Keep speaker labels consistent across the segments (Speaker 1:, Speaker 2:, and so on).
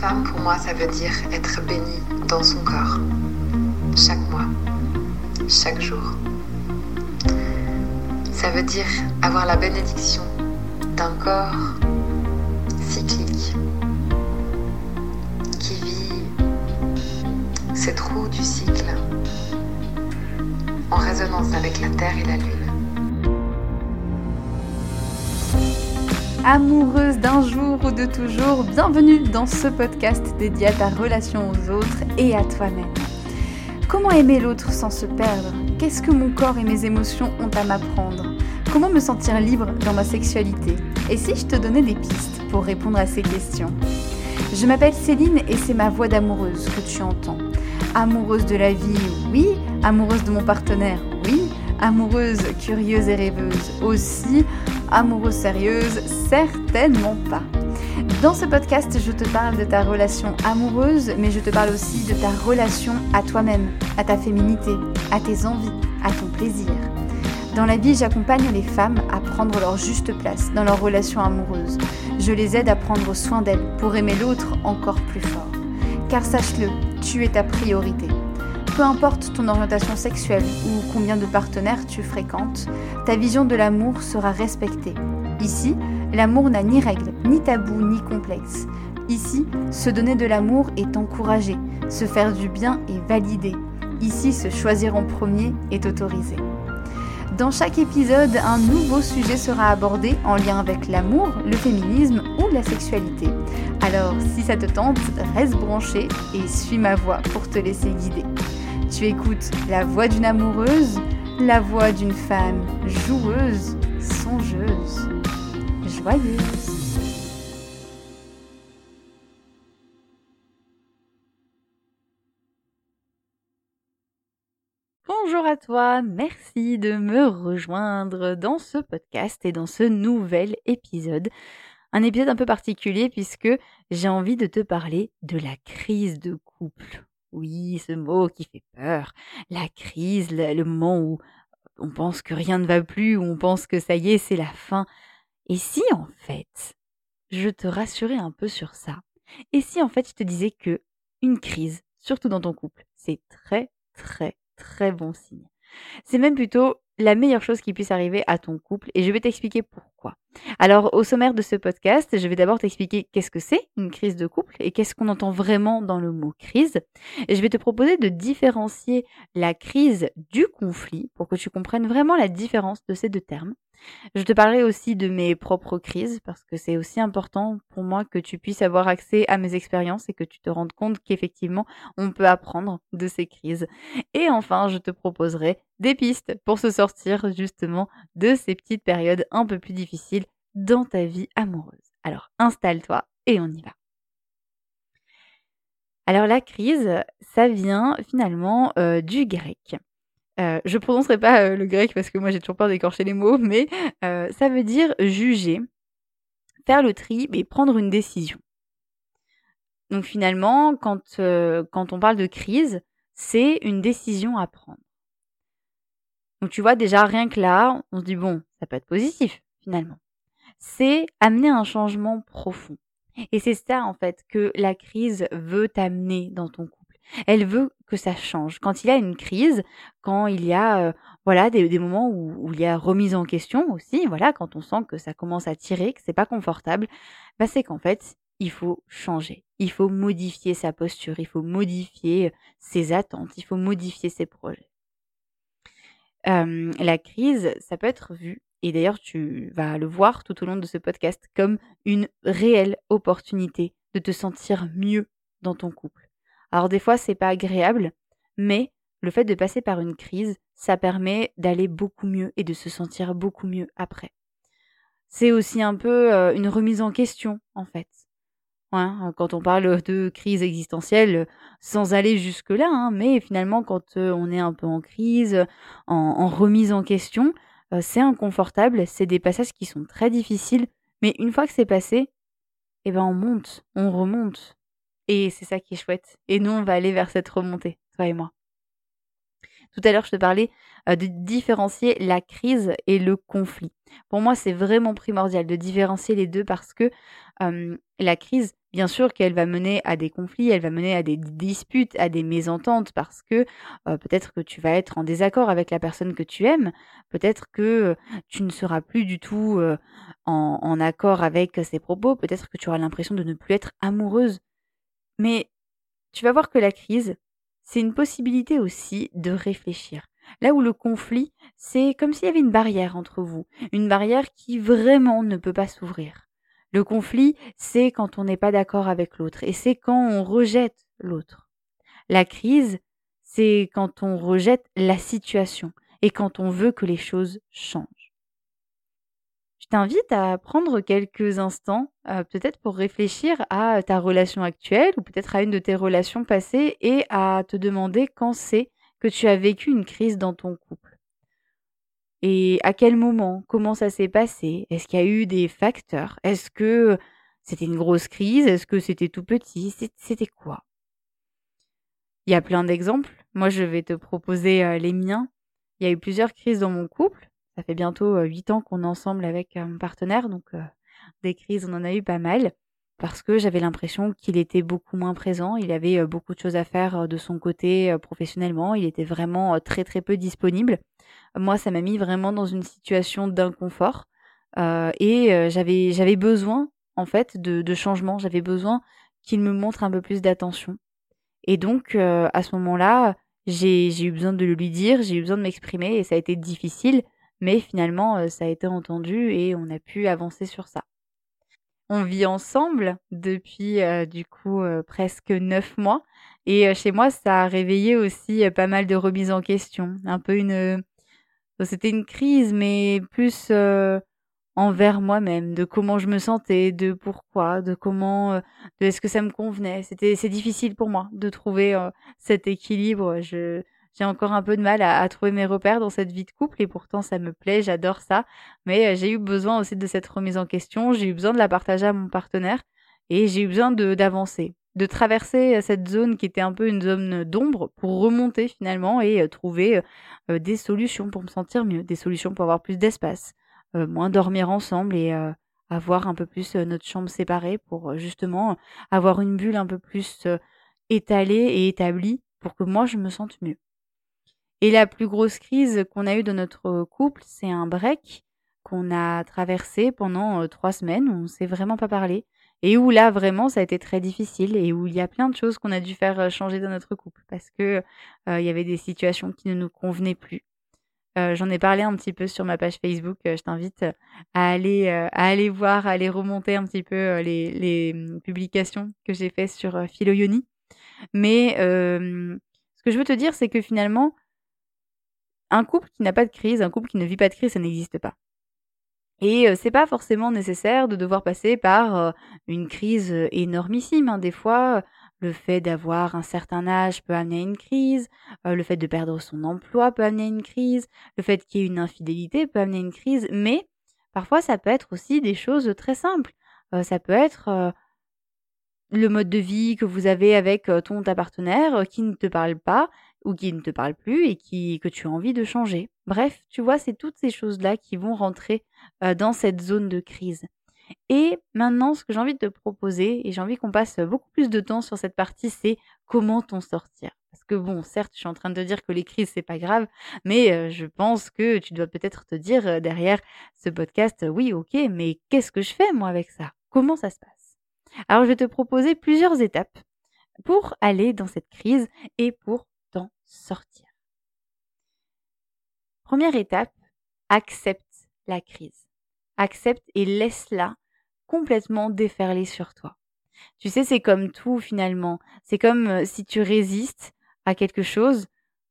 Speaker 1: Femme, pour moi, ça veut dire être bénie dans son corps. Chaque mois, chaque jour. Ça veut dire avoir la bénédiction d'un corps cyclique qui vit ses trous du cycle en résonance avec la Terre et la Lune.
Speaker 2: Amoureuse d'un jour ou de toujours, bienvenue dans ce podcast dédié à ta relation aux autres et à toi-même. Comment aimer l'autre sans se perdre? Qu'est-ce que mon corps et mes émotions ont à m'apprendre? Comment me sentir libre dans ma sexualité? Et si je te donnais des pistes pour répondre à ces questions? Je m'appelle Céline et c'est ma voix d'amoureuse que tu entends. Amoureuse de la vie, oui. Amoureuse de mon partenaire, oui. Amoureuse, curieuse et rêveuse aussi amoureuse sérieuse Certainement pas. Dans ce podcast, je te parle de ta relation amoureuse, mais je te parle aussi de ta relation à toi-même, à ta féminité, à tes envies, à ton plaisir. Dans la vie, j'accompagne les femmes à prendre leur juste place dans leur relation amoureuse. Je les aide à prendre soin d'elles pour aimer l'autre encore plus fort. Car sache-le, tu es ta priorité. Peu importe ton orientation sexuelle ou combien de partenaires tu fréquentes, ta vision de l'amour sera respectée. Ici, l'amour n'a ni règles, ni tabous, ni complexes. Ici, se donner de l'amour est encouragé, se faire du bien est validé. Ici, se choisir en premier est autorisé. Dans chaque épisode, un nouveau sujet sera abordé en lien avec l'amour, le féminisme ou la sexualité. Alors, si ça te tente, reste branché et suis ma voix pour te laisser guider. Tu écoutes la voix d'une amoureuse, la voix d'une femme joueuse, songeuse, joyeuse. Bonjour à toi, merci de me rejoindre dans ce podcast et dans ce nouvel épisode. Un épisode un peu particulier puisque j'ai envie de te parler de la crise de couple. Oui, ce mot qui fait peur. La crise, le, moment où on pense que rien ne va plus, où on pense que ça y est, c'est la fin. Et si en fait, je te rassurais un peu sur ça Et si en fait je te disais que une crise, surtout dans ton couple, c'est très très très bon signe. C'est même plutôt la meilleure chose qui puisse arriver à ton couple et je vais t'expliquer pourquoi. Alors au sommaire de ce podcast, je vais d'abord t'expliquer qu'est-ce que c'est une crise de couple et qu'est-ce qu'on entend vraiment dans le mot crise. Et je vais te proposer de différencier la crise du conflit pour que tu comprennes vraiment la différence de ces deux termes. Je te parlerai aussi de mes propres crises parce que c'est aussi important pour moi que tu puisses avoir accès à mes expériences et que tu te rendes compte qu'effectivement on peut apprendre de ces crises. Et enfin, je te proposerai des pistes pour se sortir justement de ces petites périodes un peu plus difficiles dans ta vie amoureuse. Alors installe-toi et on y va. Alors la crise, ça vient finalement euh, du grec. Euh, je prononcerai pas euh, le grec parce que moi j'ai toujours peur d'écorcher les mots, mais euh, ça veut dire juger, faire le tri et prendre une décision. Donc finalement, quand, quand on parle de crise, c'est une décision à prendre. Donc tu vois déjà rien que là, on se dit bon, ça peut être positif finalement. C'est amener un changement profond. Et c'est ça en fait que la crise veut amener dans ton couple. Elle veut que ça change. Quand il y a une crise, quand il y a euh, voilà des, moments où, il y a remise en question aussi, voilà quand on sent que ça commence à tirer, que c'est pas confortable, bah c'est qu'en fait il faut changer, il faut modifier sa posture, il faut modifier ses attentes, il faut modifier ses projets. la crise, ça peut être vu, et d'ailleurs tu vas le voir tout au long de ce podcast, comme une réelle opportunité de te sentir mieux dans ton couple alors des fois, c'est pas agréable, mais le fait de passer par une crise, ça permet d'aller beaucoup mieux et de se sentir beaucoup mieux après. C'est aussi un peu euh, une remise en question, en fait. Hein, quand on parle de crise existentielle, sans aller jusque-là, hein, mais finalement, quand euh, on est un peu en crise, en, remise en question, euh, c'est inconfortable, c'est des passages qui sont très difficiles, mais une fois que c'est passé, eh ben on monte, on remonte, et c'est ça qui est chouette. Et nous, on va aller vers cette remontée, toi et moi. Tout à l'heure, je te parlais de différencier la crise et le conflit. Pour moi, c'est vraiment primordial de différencier les deux parce que la crise, bien sûr qu'elle va mener à des conflits, elle va mener à des disputes, à des mésententes parce que peut-être que tu vas être en désaccord avec la personne que tu aimes, peut-être que tu ne seras plus du tout en, en accord avec ses propos, peut-être que tu auras l'impression de ne plus être amoureuse. Mais tu vas voir que la crise, c'est une possibilité aussi de réfléchir. Là où le conflit, c'est comme s'il y avait une barrière entre vous, une barrière qui vraiment ne peut pas s'ouvrir. Le conflit, c'est quand on n'est pas d'accord avec l'autre et c'est quand on rejette l'autre. La crise, c'est quand on rejette la situation et quand on veut que les choses changent. Je t'invite à prendre quelques instants, euh, peut-être pour réfléchir à ta relation actuelle ou peut-être à une de tes relations passées et à te demander quand c'est que tu as vécu une crise dans ton couple. Et à quel moment? Comment ça s'est passé? Est-ce qu'il y a eu des facteurs? Est-ce que c'était une grosse crise? Est-ce que c'était tout petit? C'était quoi? Il y a plein d'exemples. Moi, je vais te proposer euh, les miens. Il y a eu plusieurs crises dans mon couple. Ça fait bientôt huit ans qu'on est ensemble avec mon partenaire, donc des crises, on en a eu pas mal parce que j'avais l'impression qu'il était beaucoup moins présent, il avait beaucoup de choses à faire de son côté professionnellement, il était vraiment très très peu disponible. Moi, ça m'a mis vraiment dans une situation d'inconfort et j'avais j'avais besoin en fait de, changement, j'avais besoin qu'il me montre un peu plus d'attention. Et donc à ce moment-là, j'ai eu besoin de lui dire, j'ai eu besoin de m'exprimer et ça a été difficile mais finalement, ça a été entendu et on a pu avancer sur ça. On vit ensemble depuis du coup presque neuf mois et chez moi ça a réveillé aussi pas mal de remises en question, un peu une c'était une crise mais plus envers moi-même, de comment je me sentais, de pourquoi, de comment, de est-ce que ça me convenait. C'était c'est difficile pour moi de trouver cet équilibre. Je j'ai encore un peu de mal à, trouver mes repères dans cette vie de couple et pourtant ça me plaît, j'adore ça. Mais euh, j'ai eu besoin aussi de cette remise en question, j'ai eu besoin de la partager à mon partenaire et j'ai eu besoin d'avancer, de, traverser euh, cette zone qui était un peu une zone d'ombre pour remonter finalement et euh, trouver des solutions pour me sentir mieux, des solutions pour avoir plus d'espace, moins dormir ensemble et avoir un peu plus notre chambre séparée pour justement avoir une bulle un peu plus étalée et établie pour que moi je me sente mieux. Et la plus grosse crise qu'on a eue dans notre couple, c'est un break qu'on a traversé pendant trois semaines, où on s'est vraiment pas parlé, et où là vraiment ça a été très difficile, et où il y a plein de choses qu'on a dû faire changer dans notre couple, parce que il y avait des situations qui ne nous convenaient plus. J'en ai parlé un petit peu sur ma page Facebook. je t'invite à aller à aller voir, à aller remonter un petit peu les, les mmh, publications que j'ai faites sur Philoyoni. Mais ce que je veux te dire, c'est que finalement, un couple qui n'a pas de crise, un couple qui ne vit pas de crise, ça n'existe pas. Et c'est pas forcément nécessaire de devoir passer par une crise énormissime. Hein. Des fois, le fait d'avoir un certain âge peut amener à une crise, le fait de perdre son emploi peut amener à une crise, le fait qu'il y ait une infidélité peut amener à une crise, mais parfois ça peut être aussi des choses très simples. ça peut être le mode de vie que vous avez avec ton ta partenaire qui ne te parle pas ou qui ne te parle plus et qui que tu as envie de changer. Bref, tu vois, c'est toutes ces choses-là qui vont rentrer dans cette zone de crise. Et maintenant, ce que j'ai envie de te proposer, et j'ai envie qu'on passe beaucoup plus de temps sur cette partie, c'est comment t'en sortir. Parce que bon, certes, je suis en train de dire que les crises, c'est pas grave, mais je pense que tu dois peut-être te dire derrière ce podcast, oui, ok, mais qu'est-ce que je fais moi avec ça? Comment ça se passe? Alors, je vais te proposer plusieurs étapes pour aller dans cette crise et pour t'en sortir. Première étape, accepte la crise. Accepte et laisse-la complètement déferler sur toi. Tu sais, c'est comme tout finalement. C'est comme euh, si tu résistes à quelque chose,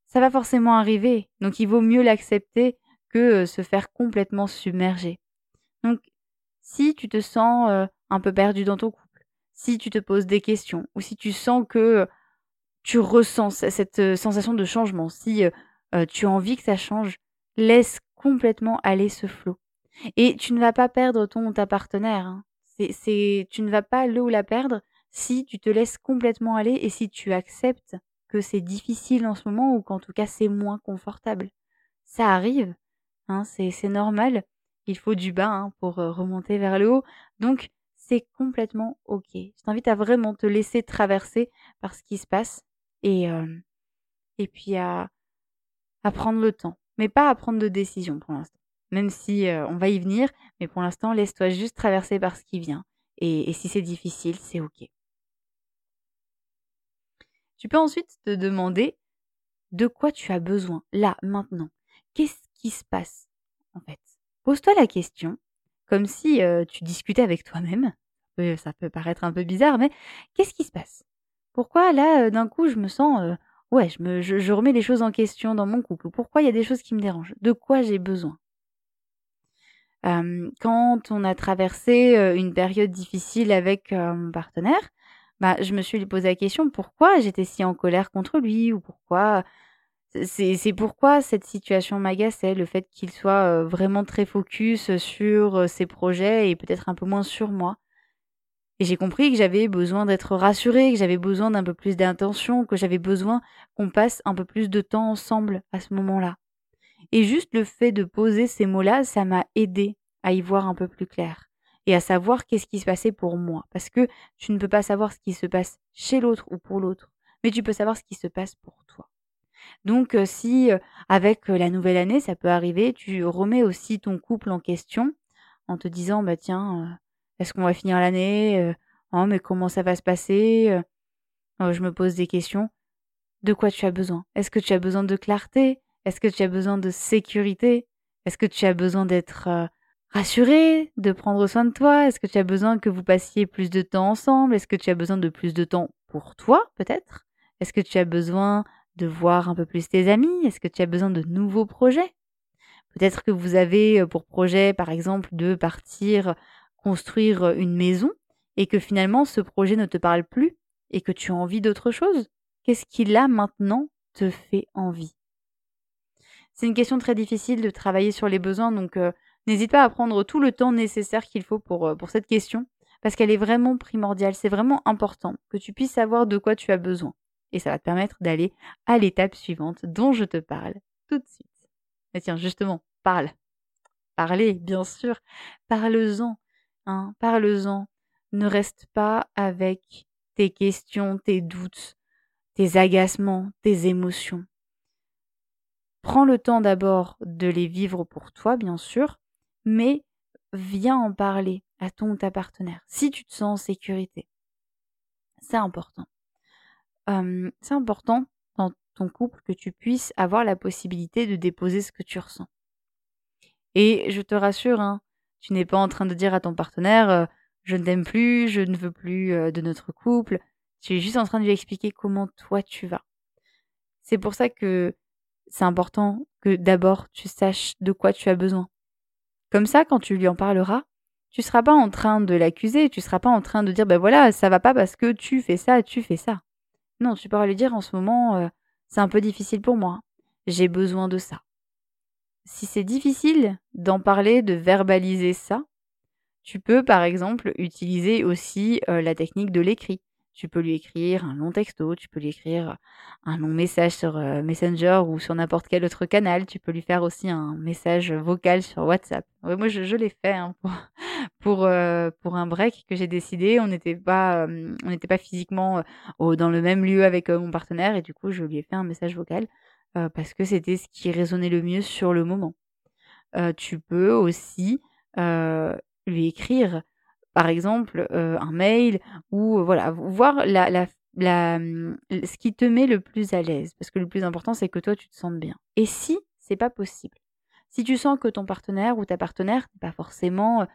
Speaker 2: ça va forcément arriver. Donc il vaut mieux l'accepter que euh, se faire complètement submerger. Donc si tu te sens euh, un peu perdu dans ton si tu te poses des questions ou si tu sens que tu ressens cette sensation de changement, si tu as envie que ça change, laisse complètement aller ce flot. Et tu ne vas pas perdre ton ta partenaire. Hein. Tu ne vas pas le ou la perdre si tu te laisses complètement aller et si tu acceptes que c'est difficile en ce moment ou qu'en tout cas c'est moins confortable. Ça arrive, hein, c'est normal. Il faut du bas hein, pour euh, remonter vers le haut. Donc c'est complètement ok. Je t'invite à vraiment te laisser traverser par ce qui se passe et, euh, puis à, prendre le temps. Mais pas à prendre de décision pour l'instant. Même si euh, on va y venir, mais pour l'instant, laisse-toi juste traverser par ce qui vient. Et si c'est difficile, c'est ok. Tu peux ensuite te demander de quoi tu as besoin, là, maintenant. Qu'est-ce qui se passe, en fait? Pose-toi la question, comme si euh, tu discutais avec toi-même. Ça peut paraître un peu bizarre, mais qu'est-ce qui se passe? Pourquoi là, euh, d'un coup, je me sens... Euh, ouais, je, me, remets les choses en question dans mon couple? Pourquoi il y a des choses qui me dérangent? De quoi j'ai besoin? Quand on a traversé une période difficile avec mon partenaire, bah, je me suis posé la question pourquoi j'étais si en colère contre lui? Ou pourquoi c'est pourquoi cette situation m'agaçait, le fait qu'il soit vraiment très focus sur ses projets et peut-être un peu moins sur moi. Et j'ai compris que j'avais besoin d'être rassurée, que j'avais besoin d'un peu plus d'intention, que j'avais besoin qu'on passe un peu plus de temps ensemble à ce moment-là. Et juste le fait de poser ces mots-là, ça m'a aidé à y voir un peu plus clair et à savoir qu'est-ce qui se passait pour moi. Parce que tu ne peux pas savoir ce qui se passe chez l'autre ou pour l'autre, mais tu peux savoir ce qui se passe pour toi. Donc si avec la nouvelle année, ça peut arriver, tu remets aussi ton couple en question en te disant bah tiens, est-ce qu'on va finir l'année Oh mais comment ça va se passer oh, Je me pose des questions. De quoi tu as besoin? Est-ce que tu as besoin de clarté? Est-ce que tu as besoin de sécurité? Est-ce que tu as besoin d'être rassuré, de prendre soin de toi? Est-ce que tu as besoin que vous passiez plus de temps ensemble? Est-ce que tu as besoin de plus de temps pour toi, peut-être? Est-ce que tu as besoin de voir un peu plus tes amis? Est-ce que tu as besoin de nouveaux projets? Peut-être que vous avez euh, pour projet, par exemple, de partir construire euh, une maison et que finalement ce projet ne te parle plus et que tu as envie d'autre chose? Qu'est-ce qui là maintenant te fait envie? C'est une question très difficile de travailler sur les besoins, donc euh, n'hésite pas à prendre tout le temps nécessaire qu'il faut pour, pour cette question, parce qu'elle est vraiment primordiale, c'est vraiment important que tu puisses savoir de quoi tu as besoin et ça va te permettre d'aller à l'étape suivante dont je te parle tout de suite. Mais tiens, justement, parle. Parlez, bien sûr. Parle-en. Hein, parle-en. Ne reste pas avec tes questions, tes doutes, tes agacements, tes émotions. Prends le temps d'abord de les vivre pour toi, bien sûr, mais viens en parler à ton ou ta partenaire si tu te sens en sécurité. C'est important c'est important dans ton couple que tu puisses avoir la possibilité de déposer ce que tu ressens. Et je te rassure, hein, tu n'es pas en train de dire à ton partenaire je ne t'aime plus, je ne veux plus de notre couple. Tu es juste en train de lui expliquer comment toi tu vas. C'est pour ça que c'est important que d'abord tu saches de quoi tu as besoin. Comme ça, quand tu lui en parleras, tu seras pas en train de l'accuser, tu seras pas en train de dire ben voilà, ça va pas parce que tu fais ça, tu fais ça. Non, tu pourras lui dire en ce moment, euh, c'est un peu difficile pour moi. J'ai besoin de ça. Si c'est difficile d'en parler, de verbaliser ça, tu peux par exemple utiliser aussi euh, la technique de l'écrit. Tu peux lui écrire un long texto, tu peux lui écrire un long message sur euh, Messenger ou sur n'importe quel autre canal. Tu peux lui faire aussi un message vocal sur WhatsApp. moi, je, l'ai fait hein, pour, euh, pour, un break que j'ai décidé. On n'était pas, euh, on n'était pas physiquement dans le même lieu avec mon partenaire et du coup, je lui ai fait un message vocal parce que c'était ce qui résonnait le mieux sur le moment. tu peux aussi lui écrire par exemple euh, un mail ou euh, voilà voir la, la, la, ce qui te met le plus à l'aise parce que le plus important c'est que toi tu te sentes bien. Et si c'est pas possible, si tu sens que ton partenaire ou ta partenaire n'est pas forcément euh,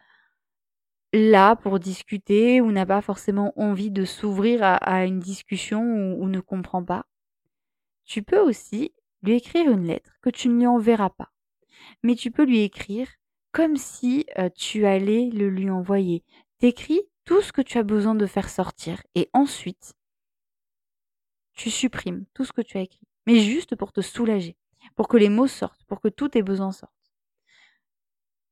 Speaker 2: là pour discuter ou n'a pas forcément envie de s'ouvrir à, une discussion ou, ne comprend pas, tu peux aussi lui écrire une lettre que tu ne lui enverras pas. Mais tu peux lui écrire comme si tu allais le lui envoyer. T'écris tout ce que tu as besoin de faire sortir et ensuite, tu supprimes tout ce que tu as écrit. Mais juste pour te soulager, pour que les mots sortent, pour que tous tes besoins sortent.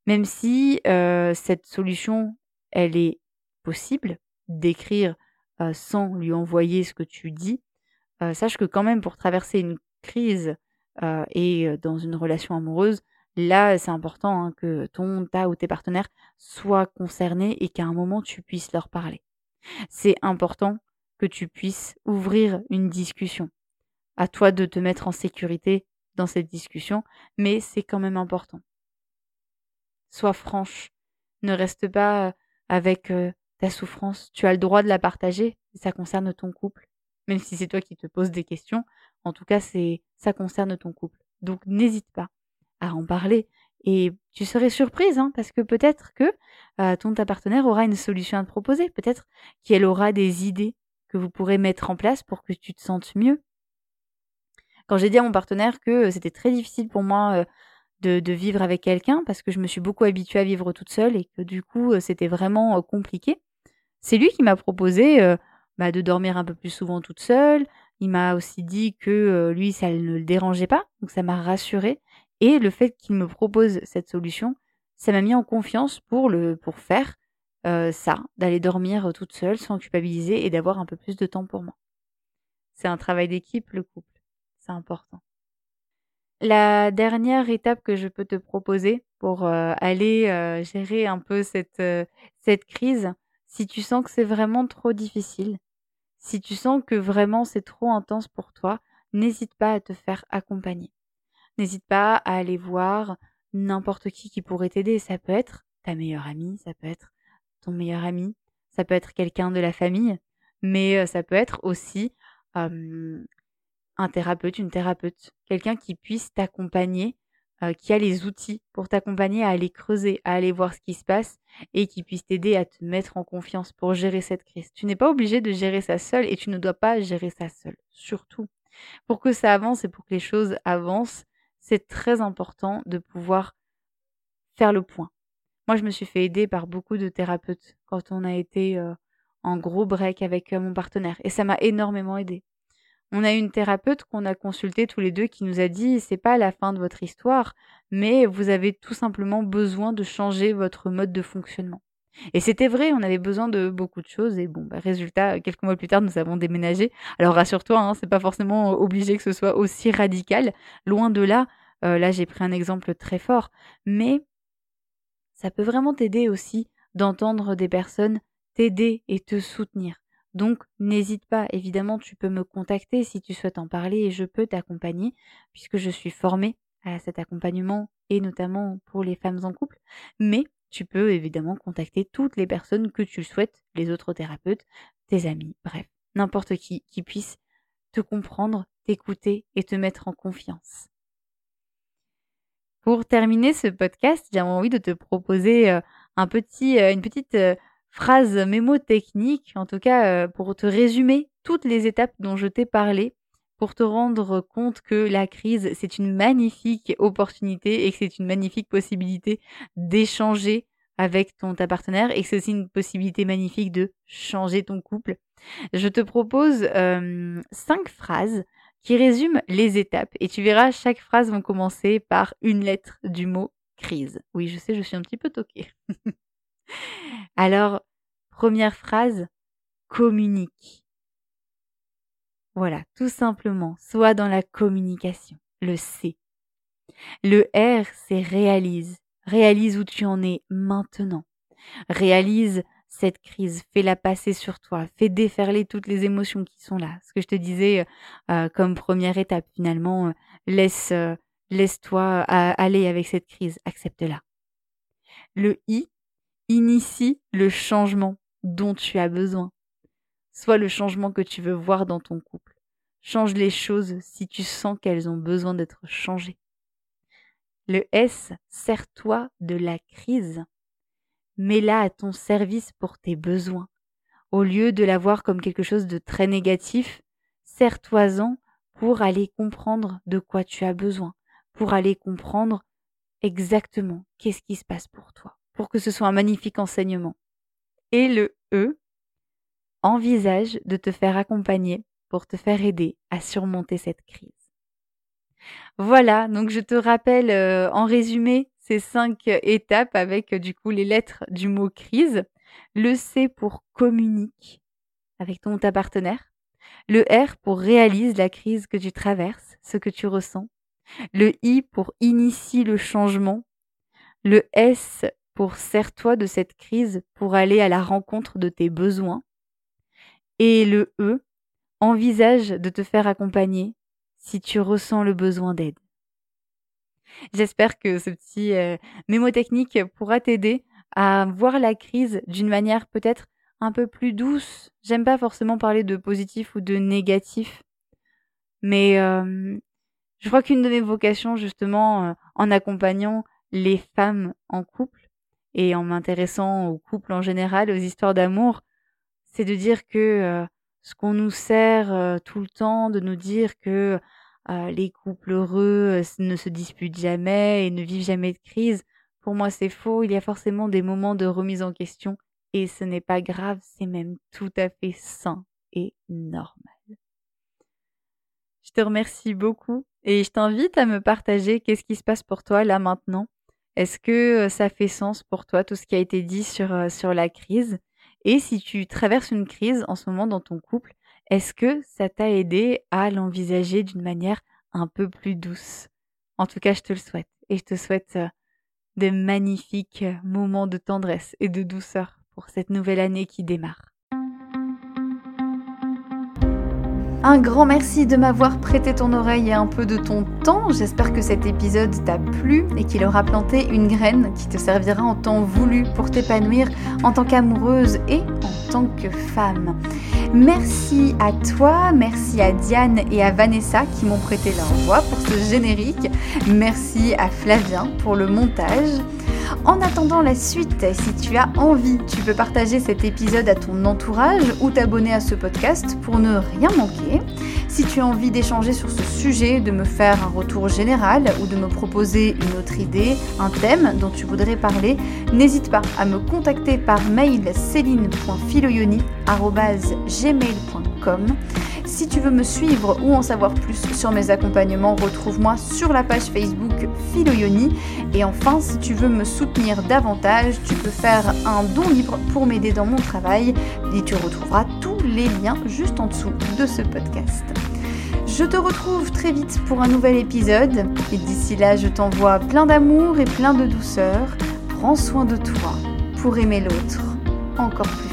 Speaker 2: Même si euh, cette solution, elle est possible d'écrire sans lui envoyer ce que tu dis, sache que quand même pour traverser une crise et dans une relation amoureuse, là c'est important hein, que ton, ta ou tes partenaires soient concernés et qu'à un moment tu puisses leur parler. C'est important que tu puisses ouvrir une discussion. À toi de te mettre en sécurité dans cette discussion, mais c'est quand même important. Sois franche. Ne reste pas avec ta souffrance. Tu as le droit de la partager. Ça concerne ton couple. Même si c'est toi qui te poses des questions. En tout cas, c'est, ça concerne ton couple. Donc, n'hésite pas à en parler. Et tu serais surprise, hein, parce que peut-être que ton ta partenaire aura une solution à te proposer. Peut-être qu'elle aura des idées que vous pourrez mettre en place pour que tu te sentes mieux. Quand j'ai dit à mon partenaire que c'était très difficile pour moi de, vivre avec quelqu'un parce que je me suis beaucoup habituée à vivre toute seule et que du coup euh, c'était vraiment euh, compliqué. C'est lui qui m'a proposé euh, bah, de dormir un peu plus souvent toute seule. Il m'a aussi dit que lui ça ne le dérangeait pas, donc ça m'a rassurée. Et le fait qu'il me propose cette solution, ça m'a mis en confiance pour le pour faire ça, d'aller dormir toute seule sans culpabiliser et d'avoir un peu plus de temps pour moi. C'est un travail d'équipe le couple, c'est important. La dernière étape que je peux te proposer pour euh, aller euh, gérer un peu cette, euh, cette crise, si tu sens que c'est vraiment trop difficile, si tu sens que vraiment c'est trop intense pour toi, n'hésite pas à te faire accompagner. N'hésite pas à aller voir n'importe qui qui pourrait t'aider. Ça peut être ta meilleure amie, ça peut être ton meilleur ami, ça peut être quelqu'un de la famille, mais ça peut être aussi un thérapeute, une thérapeute, quelqu'un qui puisse t'accompagner, euh, qui a les outils pour t'accompagner à aller creuser, à aller voir ce qui se passe et qui puisse t'aider à te mettre en confiance pour gérer cette crise. Tu n'es pas obligé de gérer ça seul et tu ne dois pas gérer ça seul. Surtout, pour que ça avance et pour que les choses avancent, c'est très important de pouvoir faire le point. Moi, je me suis fait aider par beaucoup de thérapeutes quand on a été euh, en gros break avec euh, mon partenaire et ça m'a énormément aidé. On a une thérapeute qu'on a consultée tous les deux qui nous a dit c'est pas la fin de votre histoire, mais vous avez tout simplement besoin de changer votre mode de fonctionnement. Et c'était vrai, on avait besoin de beaucoup de choses et bon, bah, résultat, quelques mois plus tard, nous avons déménagé. Alors rassure-toi, hein, c'est pas forcément obligé que ce soit aussi radical. Loin de là. Euh, là, j'ai pris un exemple très fort, mais ça peut vraiment t'aider aussi d'entendre des personnes t'aider et te soutenir. Donc n'hésite pas, évidemment, tu peux me contacter si tu souhaites en parler et je peux t'accompagner puisque je suis formée à cet accompagnement et notamment pour les femmes en couple. Mais tu peux évidemment contacter toutes les personnes que tu souhaites, les autres thérapeutes, tes amis, bref, n'importe qui qui puisse te comprendre, t'écouter et te mettre en confiance. Pour terminer ce podcast, j'ai envie de te proposer euh, un petit, euh, une petite euh, phrase mémotechnique, en tout cas euh, pour te résumer toutes les étapes dont je t'ai parlé, pour te rendre compte que la crise, c'est une magnifique opportunité et que c'est une magnifique possibilité d'échanger avec ton partenaire et que c'est aussi une possibilité magnifique de changer ton couple. Je te propose euh, cinq phrases qui résument les étapes et tu verras chaque phrase va commencer par une lettre du mot crise. Oui, je sais, je suis un petit peu toquée. Alors, première phrase, communique. Voilà, tout simplement, sois dans la communication, le C. Le R, c'est réalise. Réalise où tu en es maintenant. Réalise cette crise, fais-la passer sur toi, fais déferler toutes les émotions qui sont là. Ce que je te disais euh, comme première étape, finalement, euh, laisse, euh, laisse-toi aller avec cette crise, accepte-la. Le I, Initie le changement dont tu as besoin. Soit le changement que tu veux voir dans ton couple. Change les choses si tu sens qu'elles ont besoin d'être changées. Le S, sers-toi de la crise. Mets-la à ton service pour tes besoins. Au lieu de la voir comme quelque chose de très négatif, sers-toi-en pour aller comprendre de quoi tu as besoin, pour aller comprendre exactement qu'est-ce qui se passe pour toi pour que ce soit un magnifique enseignement. Et le E, envisage de te faire accompagner pour te faire aider à surmonter cette crise. Voilà, donc je te rappelle euh, en résumé ces cinq étapes avec du coup les lettres du mot crise. Le C pour communique avec ton ta partenaire. Le R pour réalise la crise que tu traverses, ce que tu ressens. Le I pour initie le changement. Le S pour serre-toi de cette crise pour aller à la rencontre de tes besoins. Et le E envisage de te faire accompagner si tu ressens le besoin d'aide. J'espère que ce petit euh, mémo technique pourra t'aider à voir la crise d'une manière peut-être un peu plus douce. J'aime pas forcément parler de positif ou de négatif, mais euh, je crois qu'une de mes vocations justement euh, en accompagnant les femmes en couple et en m'intéressant aux couples en général, aux histoires d'amour, c'est de dire que euh, ce qu'on nous sert tout le temps, de nous dire que les couples heureux ne se disputent jamais et ne vivent jamais de crise, pour moi c'est faux, il y a forcément des moments de remise en question et ce n'est pas grave, c'est même tout à fait sain et normal. Je te remercie beaucoup et je t'invite à me partager qu'est-ce qui se passe pour toi là maintenant. Est-ce que ça fait sens pour toi tout ce qui a été dit sur, la crise? Et si tu traverses une crise en ce moment dans ton couple, est-ce que ça t'a aidé à l'envisager d'une manière un peu plus douce? En tout cas, je te le souhaite et je te souhaite euh, de magnifiques moments de tendresse et de douceur pour cette nouvelle année qui démarre. Un grand merci de m'avoir prêté ton oreille et un peu de ton temps. J'espère que cet épisode t'a plu et qu'il aura planté une graine qui te servira en temps voulu pour t'épanouir en tant qu'amoureuse et en tant que femme. Merci à toi, merci à Diane et à Vanessa qui m'ont prêté leur voix pour ce générique. Merci à Flavien pour le montage. En attendant la suite, si tu as envie, tu peux partager cet épisode à ton entourage ou t'abonner à ce podcast pour ne rien manquer. Si tu as envie d'échanger sur ce sujet, de me faire un retour général ou de me proposer une autre idée, un thème dont tu voudrais parler, n'hésite pas à me contacter par mail céline.filoyoni.gmail.com si tu veux me suivre ou en savoir plus sur mes accompagnements, retrouve-moi sur la page Facebook Philoyoni. Et enfin, si tu veux me soutenir davantage, tu peux faire un don libre pour m'aider dans mon travail et tu retrouveras tous les liens juste en dessous de ce podcast. Je te retrouve très vite pour un nouvel épisode et d'ici là, je t'envoie plein d'amour et plein de douceur. Prends soin de toi pour aimer l'autre encore plus.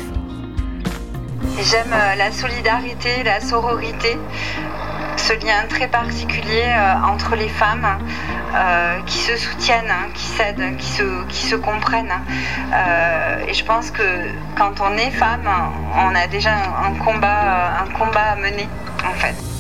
Speaker 1: J'aime euh, la solidarité, la sororité, ce lien très particulier euh, entre les femmes euh, qui se soutiennent, hein, qui s'aident, qui se, comprennent. et je pense que quand on est femme, on a déjà un combat, un combat à mener en fait.